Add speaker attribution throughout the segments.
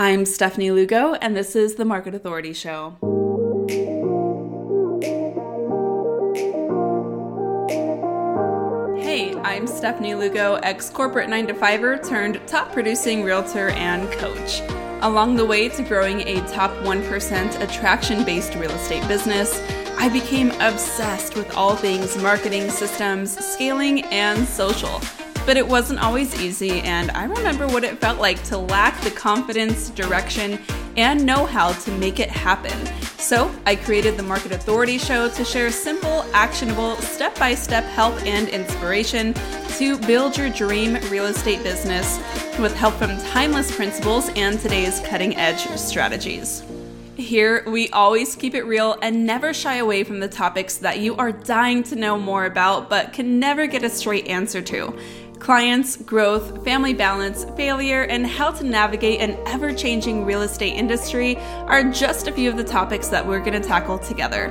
Speaker 1: I'm Stephanie Lugo, and this is the Market Authority Show. Hey, I'm Stephanie Lugo, ex corporate 9 to 5er turned top producing realtor and coach. Along the way to growing a top 1% attraction based real estate business, I became obsessed with all things marketing systems, scaling, and social. But it wasn't always easy, and I remember what it felt like to lack the confidence, direction, and know how to make it happen. So I created the Market Authority Show to share simple, actionable, step by step help and inspiration to build your dream real estate business with help from timeless principles and today's cutting edge strategies. Here, we always keep it real and never shy away from the topics that you are dying to know more about but can never get a straight answer to clients, growth, family balance, failure, and how to navigate an ever changing real estate industry are just a few of the topics that we're going to tackle together.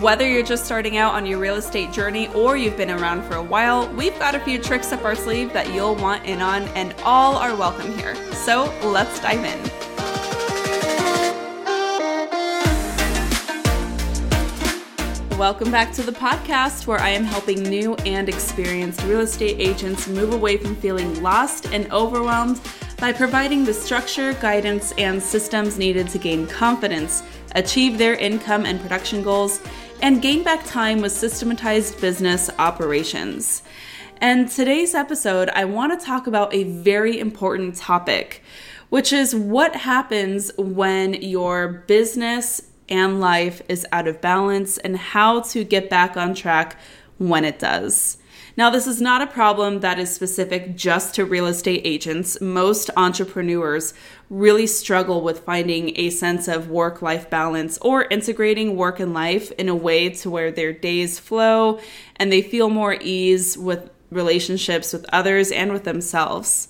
Speaker 1: Whether you're just starting out on your real estate journey or you've been around for a while, we've got a few tricks up our sleeve that you'll want in on, and all are welcome here. So let's dive in. Welcome back to the podcast where I am helping new and experienced real estate agents move away from feeling lost and overwhelmed by providing the structure, guidance, and systems needed to gain confidence, achieve their income and production goals, and gain back time with systematized business operations. And today's episode, I want to talk about a very important topic, which is what happens when your business and life is out of balance and how to get back on track when it does. Now, this is not a problem that is specific just to real estate agents. Most entrepreneurs really struggle with finding a sense of work life balance or integrating work and life in a way to where their days flow and they feel more ease with relationships with others and with themselves.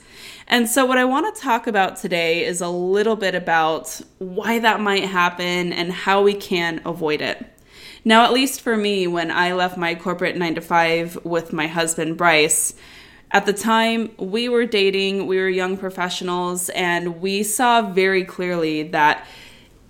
Speaker 1: And so, what I want to talk about today is a little bit about why that might happen and how we can avoid it. Now, at least for me, when I left my corporate nine to five with my husband, Bryce, at the time we were dating, we were young professionals, and we saw very clearly that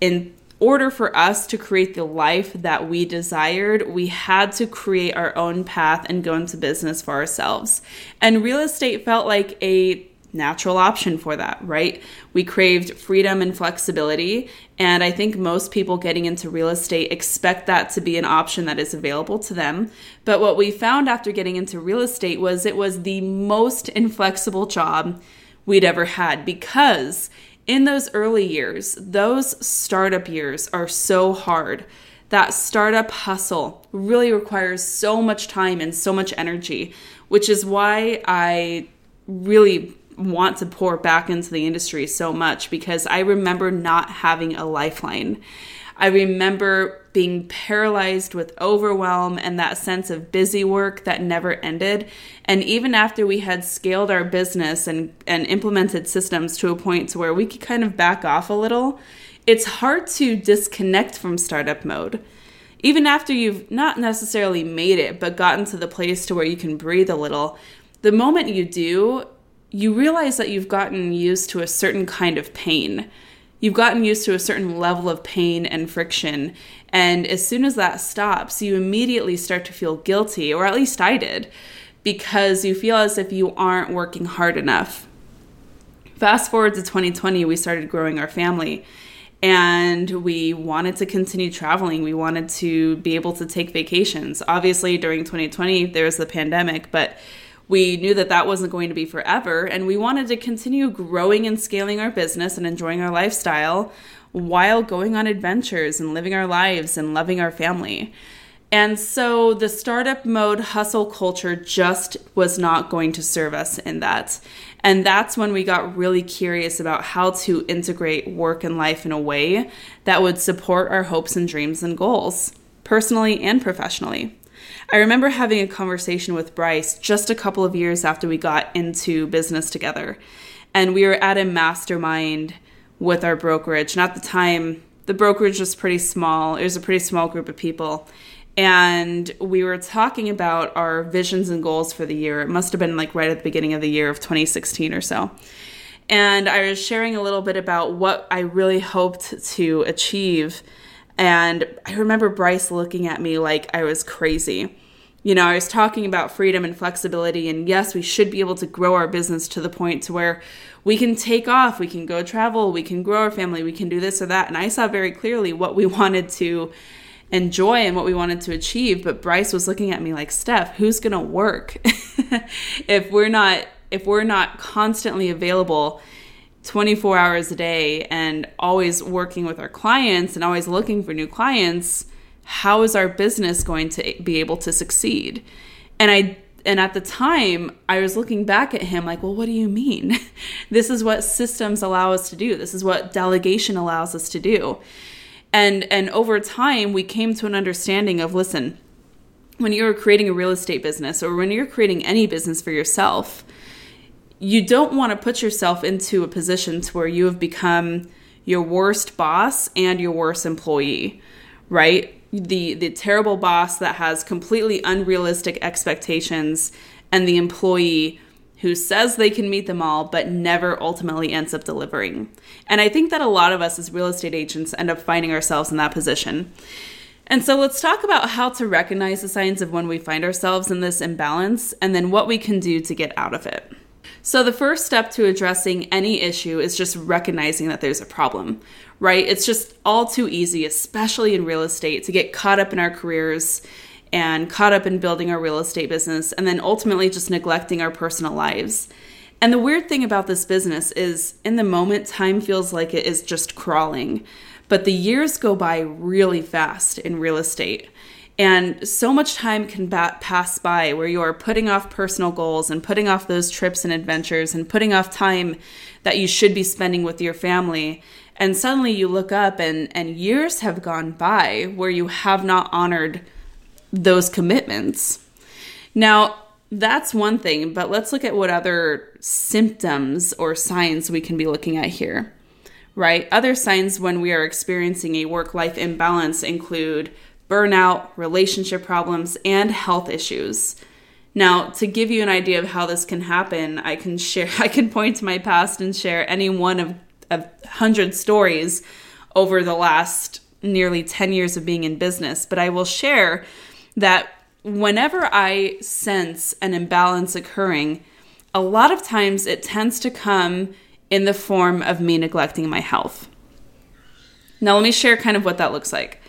Speaker 1: in order for us to create the life that we desired, we had to create our own path and go into business for ourselves. And real estate felt like a natural option for that, right? We craved freedom and flexibility. And I think most people getting into real estate expect that to be an option that is available to them. But what we found after getting into real estate was it was the most inflexible job we'd ever had because in those early years, those startup years are so hard. That startup hustle really requires so much time and so much energy, which is why I really want to pour back into the industry so much because I remember not having a lifeline. I remember being paralyzed with overwhelm and that sense of busy work that never ended. And even after we had scaled our business and, and implemented systems to a point to where we could kind of back off a little, it's hard to disconnect from startup mode. Even after you've not necessarily made it, but gotten to the place to where you can breathe a little, the moment you do, you realize that you've gotten used to a certain kind of pain. You've gotten used to a certain level of pain and friction. And as soon as that stops, you immediately start to feel guilty, or at least I did, because you feel as if you aren't working hard enough. Fast forward to 2020, we started growing our family and we wanted to continue traveling. We wanted to be able to take vacations. Obviously, during 2020, there was the pandemic, but we knew that that wasn't going to be forever, and we wanted to continue growing and scaling our business and enjoying our lifestyle while going on adventures and living our lives and loving our family. And so the startup mode hustle culture just was not going to serve us in that. And that's when we got really curious about how to integrate work and life in a way that would support our hopes and dreams and goals, personally and professionally. I remember having a conversation with Bryce just a couple of years after we got into business together. And we were at a mastermind with our brokerage. And at the time, the brokerage was pretty small, it was a pretty small group of people. And we were talking about our visions and goals for the year. It must have been like right at the beginning of the year of 2016 or so. And I was sharing a little bit about what I really hoped to achieve. And I remember Bryce looking at me like I was crazy. You know, I was talking about freedom and flexibility, and yes, we should be able to grow our business to the point to where we can take off, we can go travel, we can grow our family, we can do this or that. And I saw very clearly what we wanted to enjoy and what we wanted to achieve. But Bryce was looking at me like, Steph, who's gonna work if we're not if we're not constantly available 24 hours a day and always working with our clients and always looking for new clients, how is our business going to be able to succeed? And I and at the time, I was looking back at him like, well, what do you mean? this is what systems allow us to do. This is what delegation allows us to do. And and over time, we came to an understanding of listen, when you're creating a real estate business or when you're creating any business for yourself, you don't want to put yourself into a position to where you have become your worst boss and your worst employee, right? The the terrible boss that has completely unrealistic expectations and the employee who says they can meet them all but never ultimately ends up delivering. And I think that a lot of us as real estate agents end up finding ourselves in that position. And so let's talk about how to recognize the signs of when we find ourselves in this imbalance and then what we can do to get out of it. So, the first step to addressing any issue is just recognizing that there's a problem, right? It's just all too easy, especially in real estate, to get caught up in our careers and caught up in building our real estate business and then ultimately just neglecting our personal lives. And the weird thing about this business is, in the moment, time feels like it is just crawling. But the years go by really fast in real estate. And so much time can pass by where you are putting off personal goals and putting off those trips and adventures and putting off time that you should be spending with your family. And suddenly you look up and, and years have gone by where you have not honored those commitments. Now, that's one thing, but let's look at what other symptoms or signs we can be looking at here, right? Other signs when we are experiencing a work life imbalance include burnout, relationship problems, and health issues. Now, to give you an idea of how this can happen, I can share I can point to my past and share any one of a hundred stories over the last nearly 10 years of being in business, but I will share that whenever I sense an imbalance occurring, a lot of times it tends to come in the form of me neglecting my health. Now, let me share kind of what that looks like.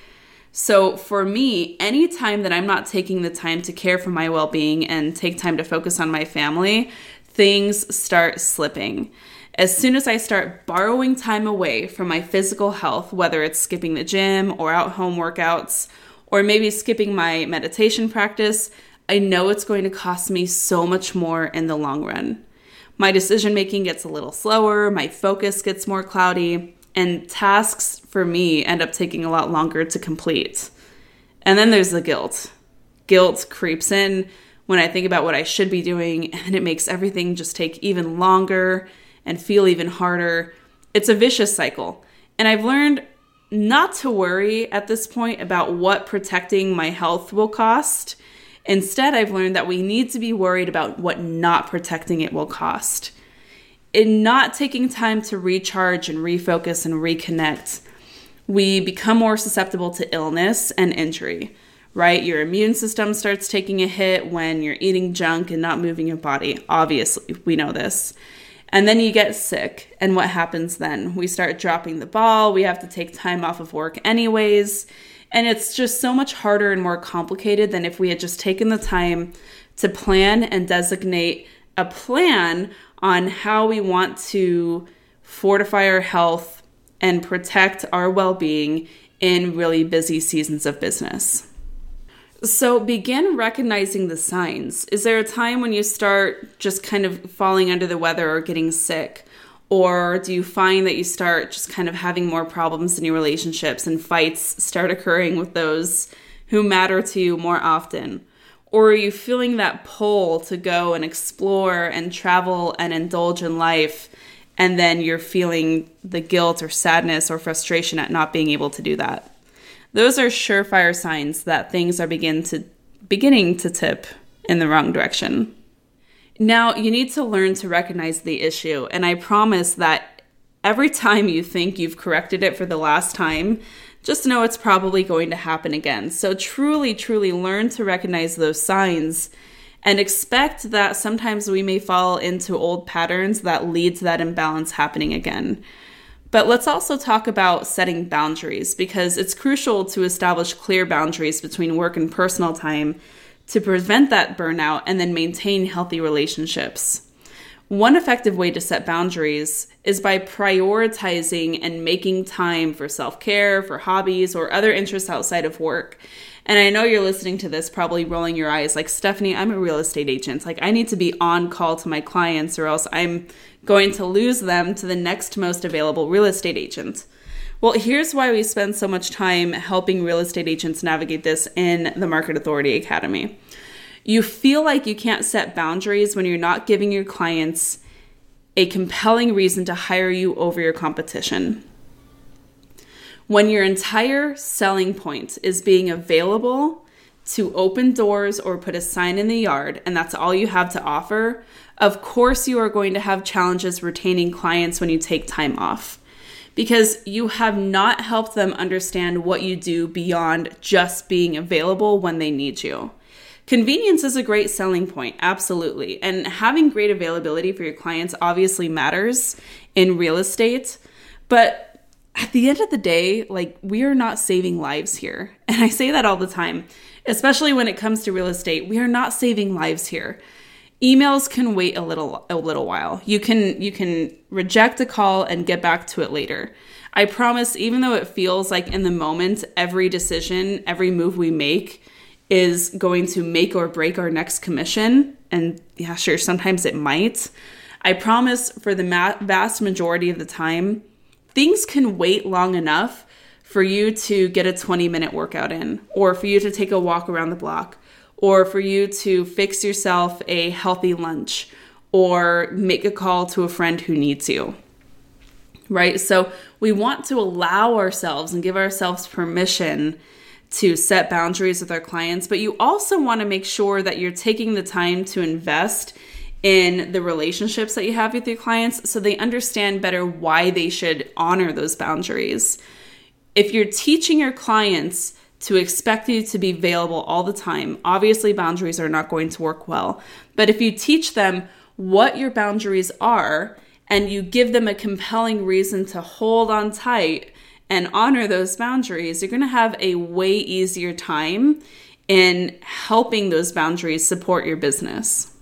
Speaker 1: So for me, anytime that I'm not taking the time to care for my well being and take time to focus on my family, things start slipping. As soon as I start borrowing time away from my physical health, whether it's skipping the gym or out home workouts, or maybe skipping my meditation practice, I know it's going to cost me so much more in the long run. My decision making gets a little slower, my focus gets more cloudy, and tasks for me end up taking a lot longer to complete. And then there's the guilt. Guilt creeps in when I think about what I should be doing, and it makes everything just take even longer and feel even harder. It's a vicious cycle. And I've learned not to worry at this point about what protecting my health will cost. Instead, I've learned that we need to be worried about what not protecting it will cost in not taking time to recharge and refocus and reconnect, we become more susceptible to illness and injury, right? Your immune system starts taking a hit when you're eating junk and not moving your body. Obviously, we know this. And then you get sick. And what happens then? We start dropping the ball. We have to take time off of work, anyways. And it's just so much harder and more complicated than if we had just taken the time to plan and designate a plan on how we want to fortify our health and protect our well being in really busy seasons of business. So begin recognizing the signs. Is there a time when you start just kind of falling under the weather or getting sick? Or do you find that you start just kind of having more problems in your relationships and fights start occurring with those who matter to you more often? Or are you feeling that pull to go and explore and travel and indulge in life? And then you're feeling the guilt or sadness or frustration at not being able to do that. Those are surefire signs that things are begin to beginning to tip in the wrong direction. Now, you need to learn to recognize the issue, and I promise that every time you think you've corrected it for the last time, just know it's probably going to happen again. So, truly, truly learn to recognize those signs and expect that sometimes we may fall into old patterns that lead to that imbalance happening again. But let's also talk about setting boundaries because it's crucial to establish clear boundaries between work and personal time to prevent that burnout and then maintain healthy relationships. One effective way to set boundaries is by prioritizing and making time for self care, for hobbies, or other interests outside of work. And I know you're listening to this, probably rolling your eyes like, Stephanie, I'm a real estate agent. Like, I need to be on call to my clients, or else I'm going to lose them to the next most available real estate agent. Well, here's why we spend so much time helping real estate agents navigate this in the Market Authority Academy. You feel like you can't set boundaries when you're not giving your clients a compelling reason to hire you over your competition. When your entire selling point is being available to open doors or put a sign in the yard, and that's all you have to offer, of course you are going to have challenges retaining clients when you take time off because you have not helped them understand what you do beyond just being available when they need you. Convenience is a great selling point, absolutely. And having great availability for your clients obviously matters in real estate. But at the end of the day, like we are not saving lives here. And I say that all the time, especially when it comes to real estate. We are not saving lives here emails can wait a little a little while you can you can reject a call and get back to it later i promise even though it feels like in the moment every decision every move we make is going to make or break our next commission and yeah sure sometimes it might i promise for the ma- vast majority of the time things can wait long enough for you to get a 20 minute workout in or for you to take a walk around the block or for you to fix yourself a healthy lunch or make a call to a friend who needs you. Right? So we want to allow ourselves and give ourselves permission to set boundaries with our clients, but you also want to make sure that you're taking the time to invest in the relationships that you have with your clients so they understand better why they should honor those boundaries. If you're teaching your clients to expect you to be available all the time. Obviously, boundaries are not going to work well. But if you teach them what your boundaries are and you give them a compelling reason to hold on tight and honor those boundaries, you're going to have a way easier time in helping those boundaries support your business.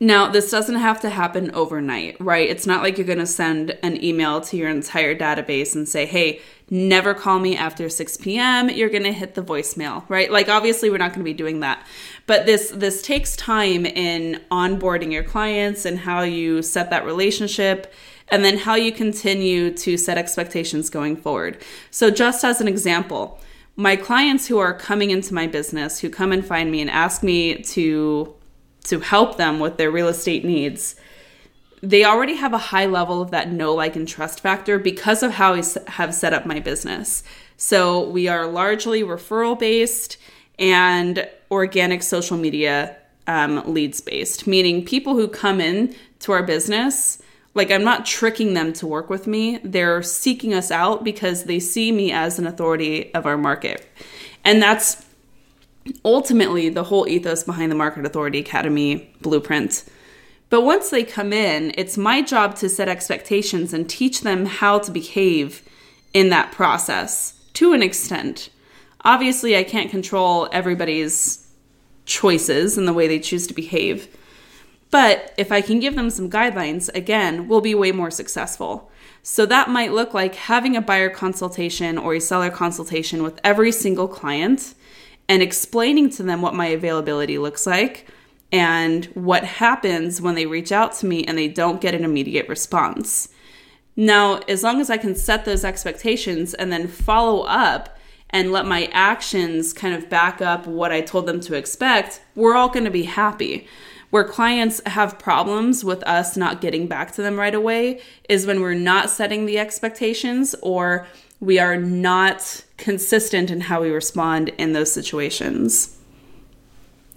Speaker 1: Now, this doesn't have to happen overnight, right? It's not like you're going to send an email to your entire database and say, hey, never call me after 6 p.m. You're going to hit the voicemail, right? Like obviously we're not going to be doing that. But this this takes time in onboarding your clients and how you set that relationship and then how you continue to set expectations going forward. So just as an example, my clients who are coming into my business, who come and find me and ask me to to help them with their real estate needs, they already have a high level of that know, like, and trust factor because of how I have set up my business. So we are largely referral based and organic social media um, leads based, meaning people who come in to our business, like I'm not tricking them to work with me. They're seeking us out because they see me as an authority of our market. And that's ultimately the whole ethos behind the Market Authority Academy blueprint. But once they come in, it's my job to set expectations and teach them how to behave in that process to an extent. Obviously, I can't control everybody's choices and the way they choose to behave. But if I can give them some guidelines, again, we'll be way more successful. So that might look like having a buyer consultation or a seller consultation with every single client and explaining to them what my availability looks like and what happens when they reach out to me and they don't get an immediate response. Now, as long as I can set those expectations and then follow up and let my actions kind of back up what I told them to expect, we're all going to be happy. Where clients have problems with us not getting back to them right away is when we're not setting the expectations or we are not consistent in how we respond in those situations.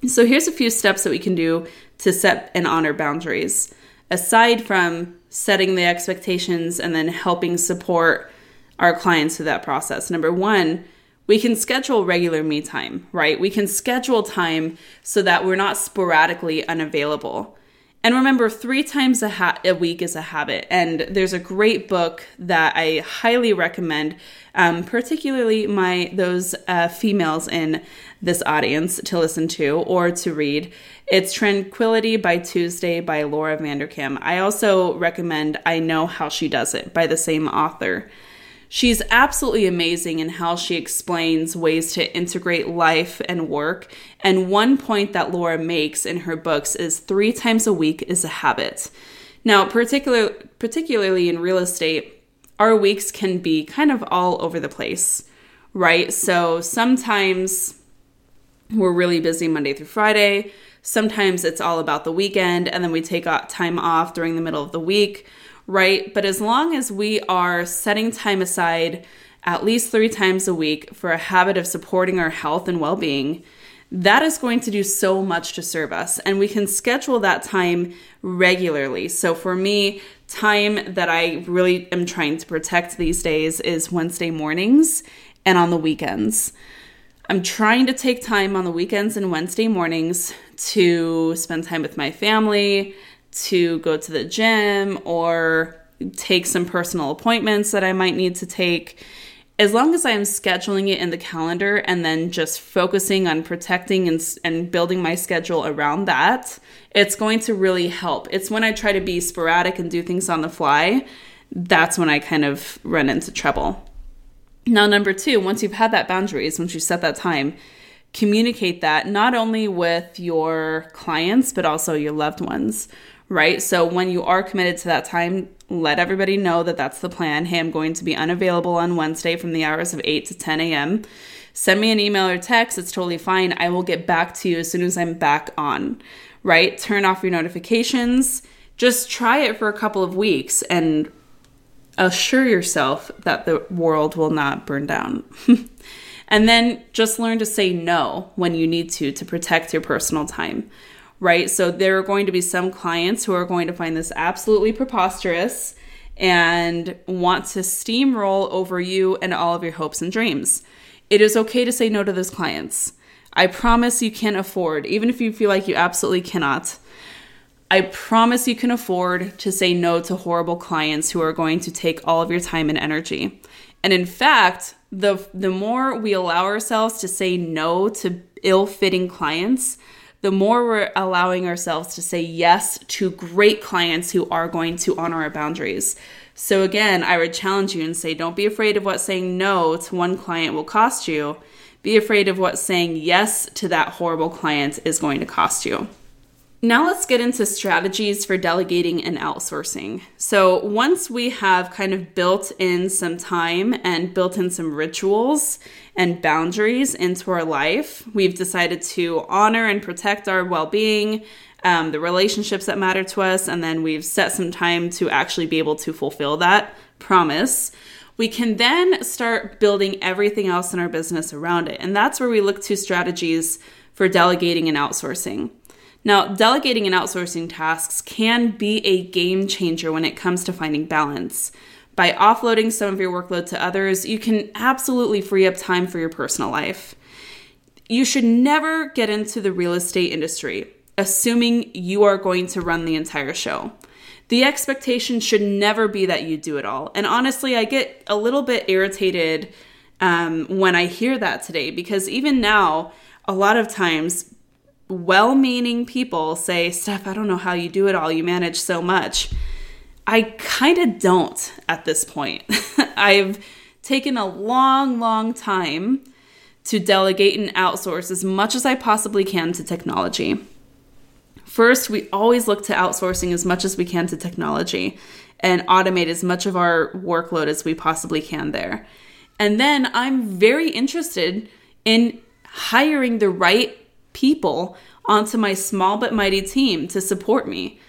Speaker 1: So, here's a few steps that we can do to set and honor boundaries. Aside from setting the expectations and then helping support our clients through that process. Number one, we can schedule regular me time, right? We can schedule time so that we're not sporadically unavailable. And remember, three times a, ha- a week is a habit. And there's a great book that I highly recommend, um, particularly my those uh, females in this audience to listen to or to read. It's Tranquility by Tuesday by Laura Vanderkam. I also recommend I Know How She Does It by the same author. She's absolutely amazing in how she explains ways to integrate life and work. And one point that Laura makes in her books is three times a week is a habit. Now, particular, particularly in real estate, our weeks can be kind of all over the place, right? So sometimes we're really busy Monday through Friday. Sometimes it's all about the weekend, and then we take time off during the middle of the week right? But as long as we are setting time aside at least three times a week for a habit of supporting our health and well being, that is going to do so much to serve us. And we can schedule that time regularly. So for me, time that I really am trying to protect these days is Wednesday mornings and on the weekends. I'm trying to take time on the weekends and Wednesday mornings to spend time with my family, to go to the gym or take some personal appointments that I might need to take. As long as I'm scheduling it in the calendar and then just focusing on protecting and, and building my schedule around that, it's going to really help. It's when I try to be sporadic and do things on the fly, that's when I kind of run into trouble. Now, number two, once you've had that boundaries, once you set that time, communicate that not only with your clients, but also your loved ones right? So when you are committed to that time, let everybody know that that's the plan. Hey, I'm going to be unavailable on Wednesday from the hours of 8 to 10 a.m. Send me an email or text. It's totally fine. I will get back to you as soon as I'm back on, right? Turn off your notifications. Just try it for a couple of weeks and assure yourself that the world will not burn down. and then just learn to say no when you need to to protect your personal time right? So there are going to be some clients who are going to find this absolutely preposterous and want to steamroll over you and all of your hopes and dreams. It is okay to say no to those clients. I promise you can afford, even if you feel like you absolutely cannot. I promise you can afford to say no to horrible clients who are going to take all of your time and energy. And in fact, the the more we allow ourselves to say no to ill-fitting clients, the more we're allowing ourselves to say yes to great clients who are going to honor our boundaries. So, again, I would challenge you and say don't be afraid of what saying no to one client will cost you. Be afraid of what saying yes to that horrible client is going to cost you. Now let's get into strategies for delegating and outsourcing. So, once we have kind of built in some time and built in some rituals and boundaries into our life, we've decided to honor and protect our well being, um, the relationships that matter to us, and then we've set some time to actually be able to fulfill that promise. We can then start building everything else in our business around it. And that's where we look to strategies for delegating and outsourcing. Now, delegating and outsourcing tasks can be a game changer when it comes to finding balance. By offloading some of your workload to others, you can absolutely free up time for your personal life. You should never get into the real estate industry assuming you are going to run the entire show. The expectation should never be that you do it all. And honestly, I get a little bit irritated um, when I hear that today because even now, a lot of times well meaning people say, Steph, I don't know how you do it all. You manage so much. I kind of don't at this point. I've taken a long, long time to delegate and outsource as much as I possibly can to technology. First, we always look to outsourcing as much as we can to technology and automate as much of our workload as we possibly can there. And then I'm very interested in hiring the right people onto my small but mighty team to support me.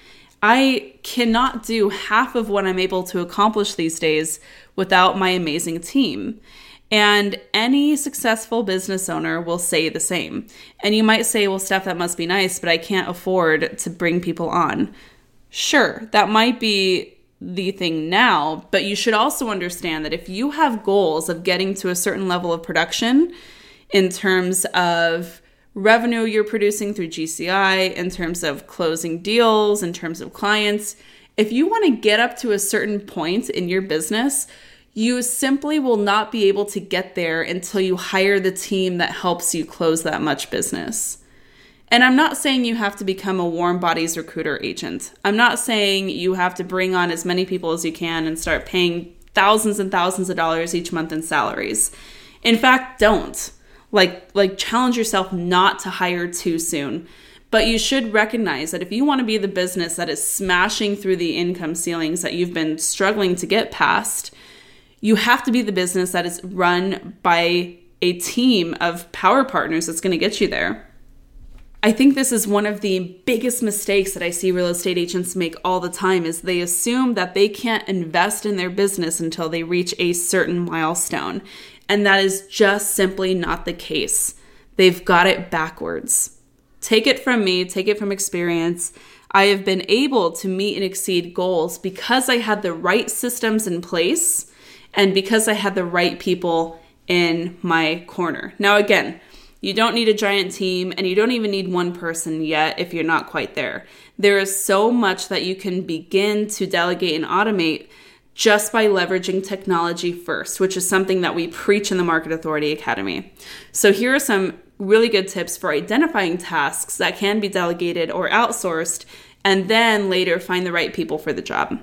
Speaker 1: I cannot do half of what I'm able to accomplish these days without my amazing team. And any successful business owner will say the same. And you might say, well, Steph, that must be nice, but I can't afford to bring people on. Sure, that might be the thing now, but you should also understand that if you have goals of getting to a certain level of production in terms of revenue you're producing through GCI, in terms of closing deals, in terms of clients, if you want to get up to a certain point in your business, you simply will not be able to get there until you hire the team that helps you close that much business. And I'm not saying you have to become a warm bodies recruiter agent. I'm not saying you have to bring on as many people as you can and start paying thousands and thousands of dollars each month in salaries. In fact, don't. Like like challenge yourself not to hire too soon. But you should recognize that if you want to be the business that is smashing through the income ceilings that you've been struggling to get past, you have to be the business that is run by a team of power partners that's going to get you there. I think this is one of the biggest mistakes that I see real estate agents make all the time is they assume that they can't invest in their business until they reach a certain milestone. And that is just simply not the case. They've got it backwards. Take it from me, take it from experience. I have been able to meet and exceed goals because I had the right systems in place and because I had the right people in my corner. Now, again, you don't need a giant team and you don't even need one person yet if you're not quite there. There is so much that you can begin to delegate and automate just by leveraging technology first, which is something that we preach in the Market Authority Academy. So, here are some really good tips for identifying tasks that can be delegated or outsourced, and then later find the right people for the job.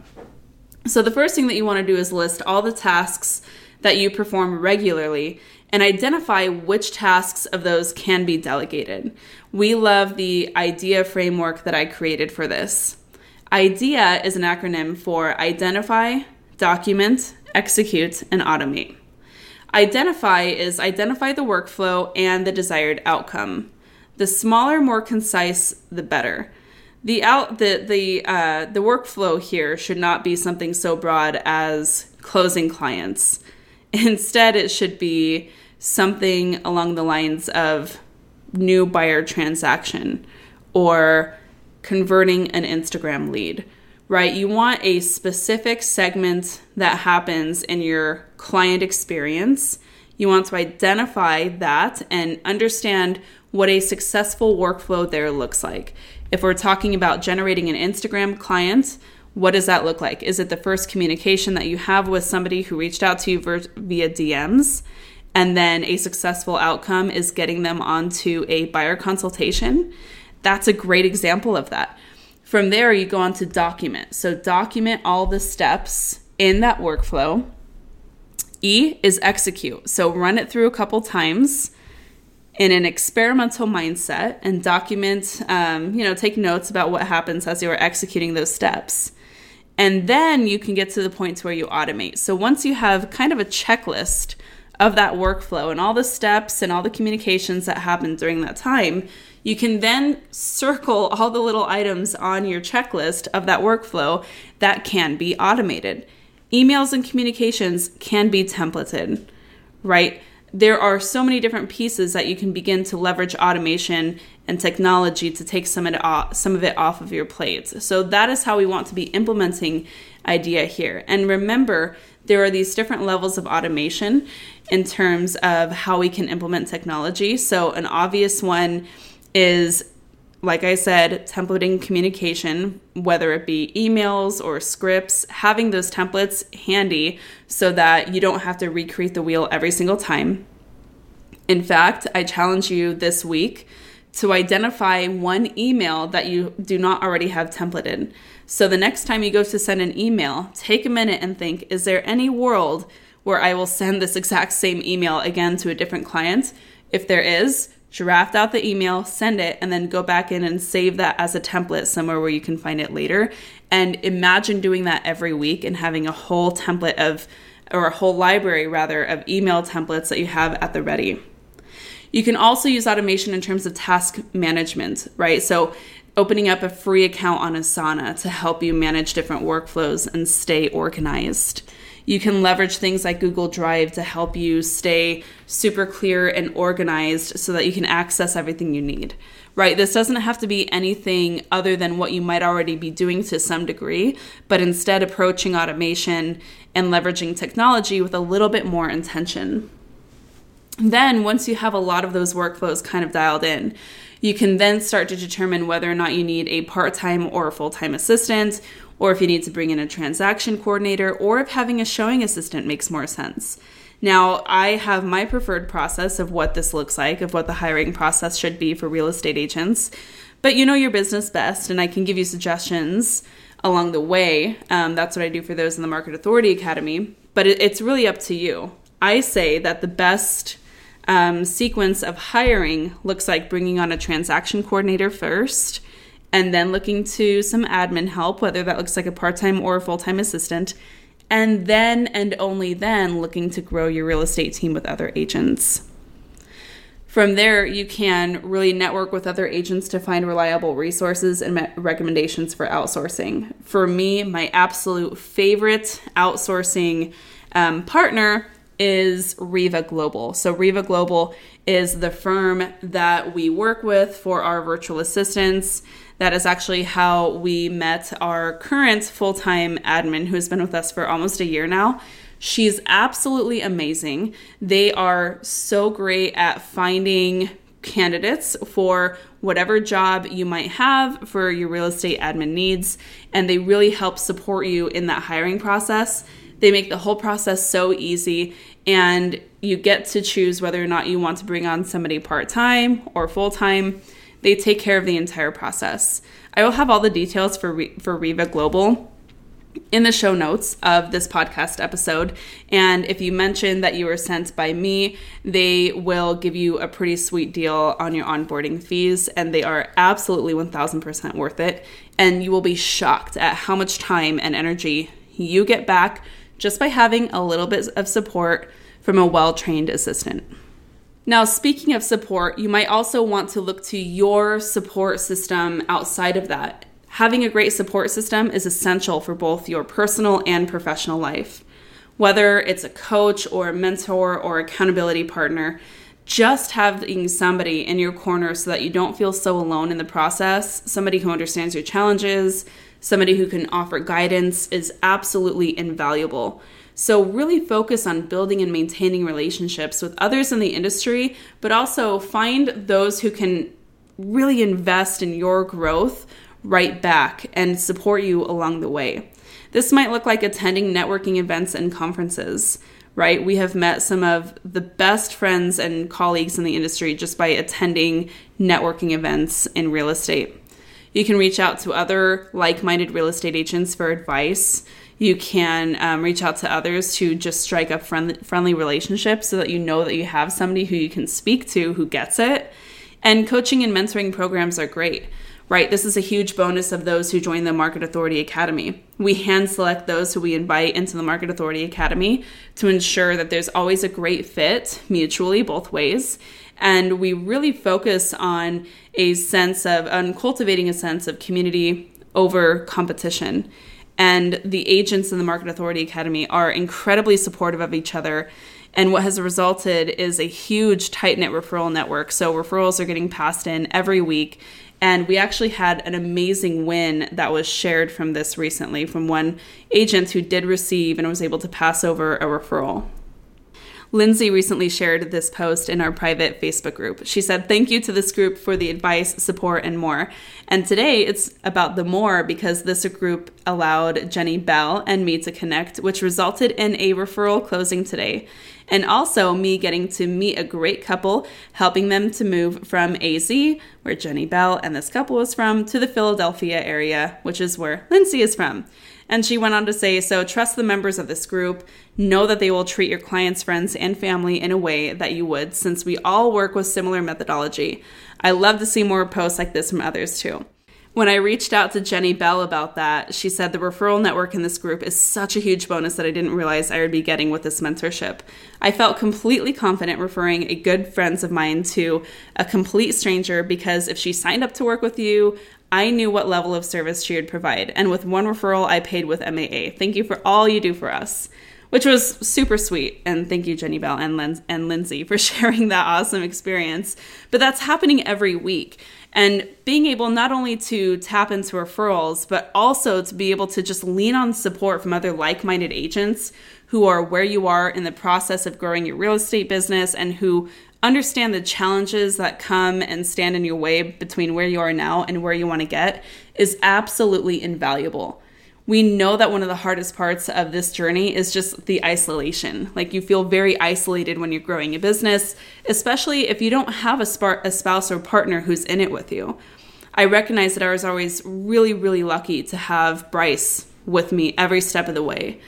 Speaker 1: So, the first thing that you want to do is list all the tasks that you perform regularly and identify which tasks of those can be delegated. We love the IDEA framework that I created for this. IDEA is an acronym for Identify, Document, Execute, and Automate. Identify is identify the workflow and the desired outcome. The smaller, more concise, the better. The out the the uh, the workflow here should not be something so broad as closing clients. Instead, it should be something along the lines of new buyer transaction or converting an Instagram lead, right? You want a specific segment that happens in your client experience. You want to identify that and understand what a successful workflow there looks like. If we're talking about generating an Instagram client, what does that look like? Is it the first communication that you have with somebody who reached out to you via DMs? and then a successful outcome is getting them onto a buyer consultation, that's a great example of that. From there, you go on to document. So, document all the steps in that workflow. E is execute. So, run it through a couple times in an experimental mindset and document, um, you know, take notes about what happens as you are executing those steps. And then you can get to the points where you automate. So, once you have kind of a checklist of that workflow and all the steps and all the communications that happened during that time, you can then circle all the little items on your checklist of that workflow that can be automated. Emails and communications can be templated, right? There are so many different pieces that you can begin to leverage automation and technology to take some of it off, some of it off of your plate. So that is how we want to be implementing idea here. And remember, there are these different levels of automation in terms of how we can implement technology. So, an obvious one is, like I said, templating communication, whether it be emails or scripts, having those templates handy so that you don't have to recreate the wheel every single time. In fact, I challenge you this week to identify one email that you do not already have templated. So the next time you go to send an email, take a minute and think is there any world where I will send this exact same email again to a different client? If there is, draft out the email, send it, and then go back in and save that as a template somewhere where you can find it later. And imagine doing that every week and having a whole template of, or a whole library rather, of email templates that you have at the ready. You can also use automation in terms of task management, right? So opening up a free account on Asana to help you manage different workflows and stay organized. You can leverage things like Google Drive to help you stay super clear and organized so that you can access everything you need. Right? This doesn't have to be anything other than what you might already be doing to some degree, but instead approaching automation and leveraging technology with a little bit more intention. Then, once you have a lot of those workflows kind of dialed in, you can then start to determine whether or not you need a part time or a full time assistant, or if you need to bring in a transaction coordinator, or if having a showing assistant makes more sense. Now, I have my preferred process of what this looks like, of what the hiring process should be for real estate agents, but you know your business best, and I can give you suggestions along the way. Um, that's what I do for those in the Market Authority Academy, but it, it's really up to you. I say that the best um, sequence of hiring looks like bringing on a transaction coordinator first and then looking to some admin help, whether that looks like a part time or a full time assistant, and then and only then looking to grow your real estate team with other agents. From there, you can really network with other agents to find reliable resources and recommendations for outsourcing. For me, my absolute favorite outsourcing um, partner is REVA Global. So, REVA Global is the firm that we work with for our virtual assistants. That is actually how we met our current full time admin who has been with us for almost a year now. She's absolutely amazing. They are so great at finding candidates for whatever job you might have for your real estate admin needs, and they really help support you in that hiring process. They make the whole process so easy, and you get to choose whether or not you want to bring on somebody part time or full time. They take care of the entire process. I will have all the details for for REVA Global in the show notes of this podcast episode. And if you mention that you were sent by me, they will give you a pretty sweet deal on your onboarding fees, and they are absolutely 1000% worth it. And you will be shocked at how much time and energy you get back just by having a little bit of support from a well trained assistant. Now, speaking of support, you might also want to look to your support system outside of that. Having a great support system is essential for both your personal and professional life. Whether it's a coach or a mentor or accountability partner, just having somebody in your corner so that you don't feel so alone in the process, somebody who understands your challenges, somebody who can offer guidance is absolutely invaluable. So, really focus on building and maintaining relationships with others in the industry, but also find those who can really invest in your growth right back and support you along the way. This might look like attending networking events and conferences, right? We have met some of the best friends and colleagues in the industry just by attending networking events in real estate. You can reach out to other like minded real estate agents for advice. You can um, reach out to others to just strike up friendly, friendly relationships so that you know that you have somebody who you can speak to who gets it. And coaching and mentoring programs are great, right? This is a huge bonus of those who join the Market Authority Academy. We hand select those who we invite into the Market Authority Academy to ensure that there's always a great fit mutually, both ways. And we really focus on a sense of, on cultivating a sense of community over competition. And the agents in the Market Authority Academy are incredibly supportive of each other. And what has resulted is a huge tight knit referral network. So referrals are getting passed in every week. And we actually had an amazing win that was shared from this recently from one agent who did receive and was able to pass over a referral. Lindsay recently shared this post in our private Facebook group. She said, Thank you to this group for the advice, support, and more. And today it's about the more because this group allowed Jenny Bell and me to connect, which resulted in a referral closing today. And also me getting to meet a great couple, helping them to move from AZ, where Jenny Bell and this couple was from, to the Philadelphia area, which is where Lindsay is from. And she went on to say, so trust the members of this group. Know that they will treat your clients, friends, and family in a way that you would, since we all work with similar methodology. I love to see more posts like this from others too. When I reached out to Jenny Bell about that, she said the referral network in this group is such a huge bonus that I didn't realize I would be getting with this mentorship. I felt completely confident referring a good friends of mine to a complete stranger because if she signed up to work with you, I knew what level of service she would provide. And with one referral, I paid with MAA. Thank you for all you do for us. Which was super sweet. And thank you, Jenny Bell and, Lin- and Lindsay, for sharing that awesome experience. But that's happening every week. And being able not only to tap into referrals, but also to be able to just lean on support from other like minded agents who are where you are in the process of growing your real estate business and who understand the challenges that come and stand in your way between where you are now and where you want to get is absolutely invaluable we know that one of the hardest parts of this journey is just the isolation. Like you feel very isolated when you're growing a business, especially if you don't have a, sp- a spouse or partner who's in it with you. I recognize that I was always really, really lucky to have Bryce with me every step of the way.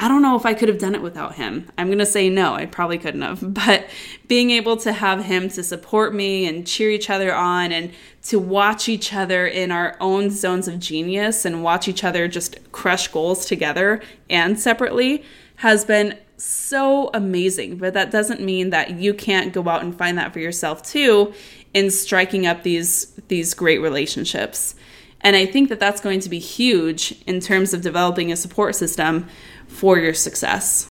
Speaker 1: I don't know if I could have done it without him. I'm going to say no, I probably couldn't have. But being able to have him to support me and cheer each other on and to watch each other in our own zones of genius and watch each other just crush goals together and separately has been so amazing. But that doesn't mean that you can't go out and find that for yourself too in striking up these these great relationships. And I think that that's going to be huge in terms of developing a support system for your success.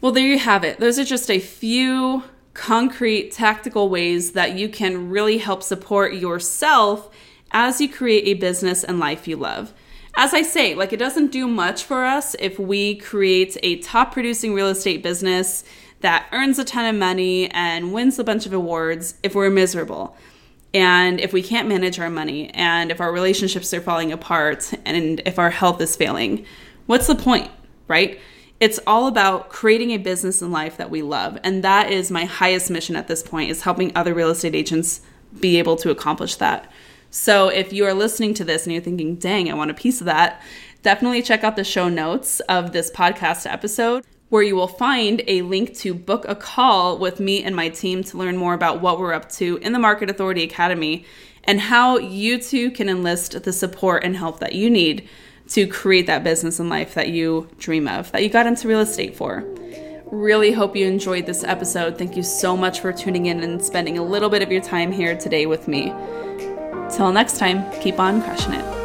Speaker 1: Well, there you have it. Those are just a few concrete, tactical ways that you can really help support yourself as you create a business and life you love. As I say, like it doesn't do much for us if we create a top producing real estate business that earns a ton of money and wins a bunch of awards if we're miserable. And if we can't manage our money, and if our relationships are falling apart, and if our health is failing, what's the point? right? It's all about creating a business in life that we love. And that is my highest mission at this point is helping other real estate agents be able to accomplish that. So if you are listening to this and you're thinking, dang, I want a piece of that, definitely check out the show notes of this podcast episode where you will find a link to book a call with me and my team to learn more about what we're up to in the Market Authority Academy and how you too can enlist the support and help that you need to create that business in life that you dream of, that you got into real estate for. Really hope you enjoyed this episode. Thank you so much for tuning in and spending a little bit of your time here today with me. Till next time, keep on crushing it.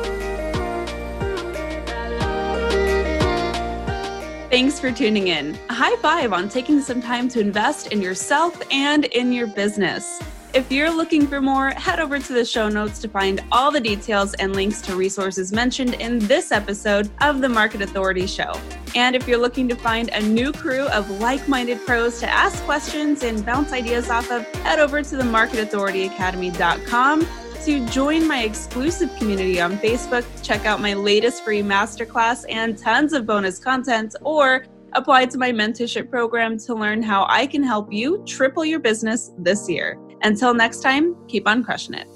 Speaker 1: Thanks for tuning in. A high five on taking some time to invest in yourself and in your business. If you're looking for more, head over to the show notes to find all the details and links to resources mentioned in this episode of the Market Authority Show. And if you're looking to find a new crew of like minded pros to ask questions and bounce ideas off of, head over to the marketauthorityacademy.com to join my exclusive community on Facebook, check out my latest free masterclass and tons of bonus content, or apply to my mentorship program to learn how I can help you triple your business this year. Until next time, keep on crushing it.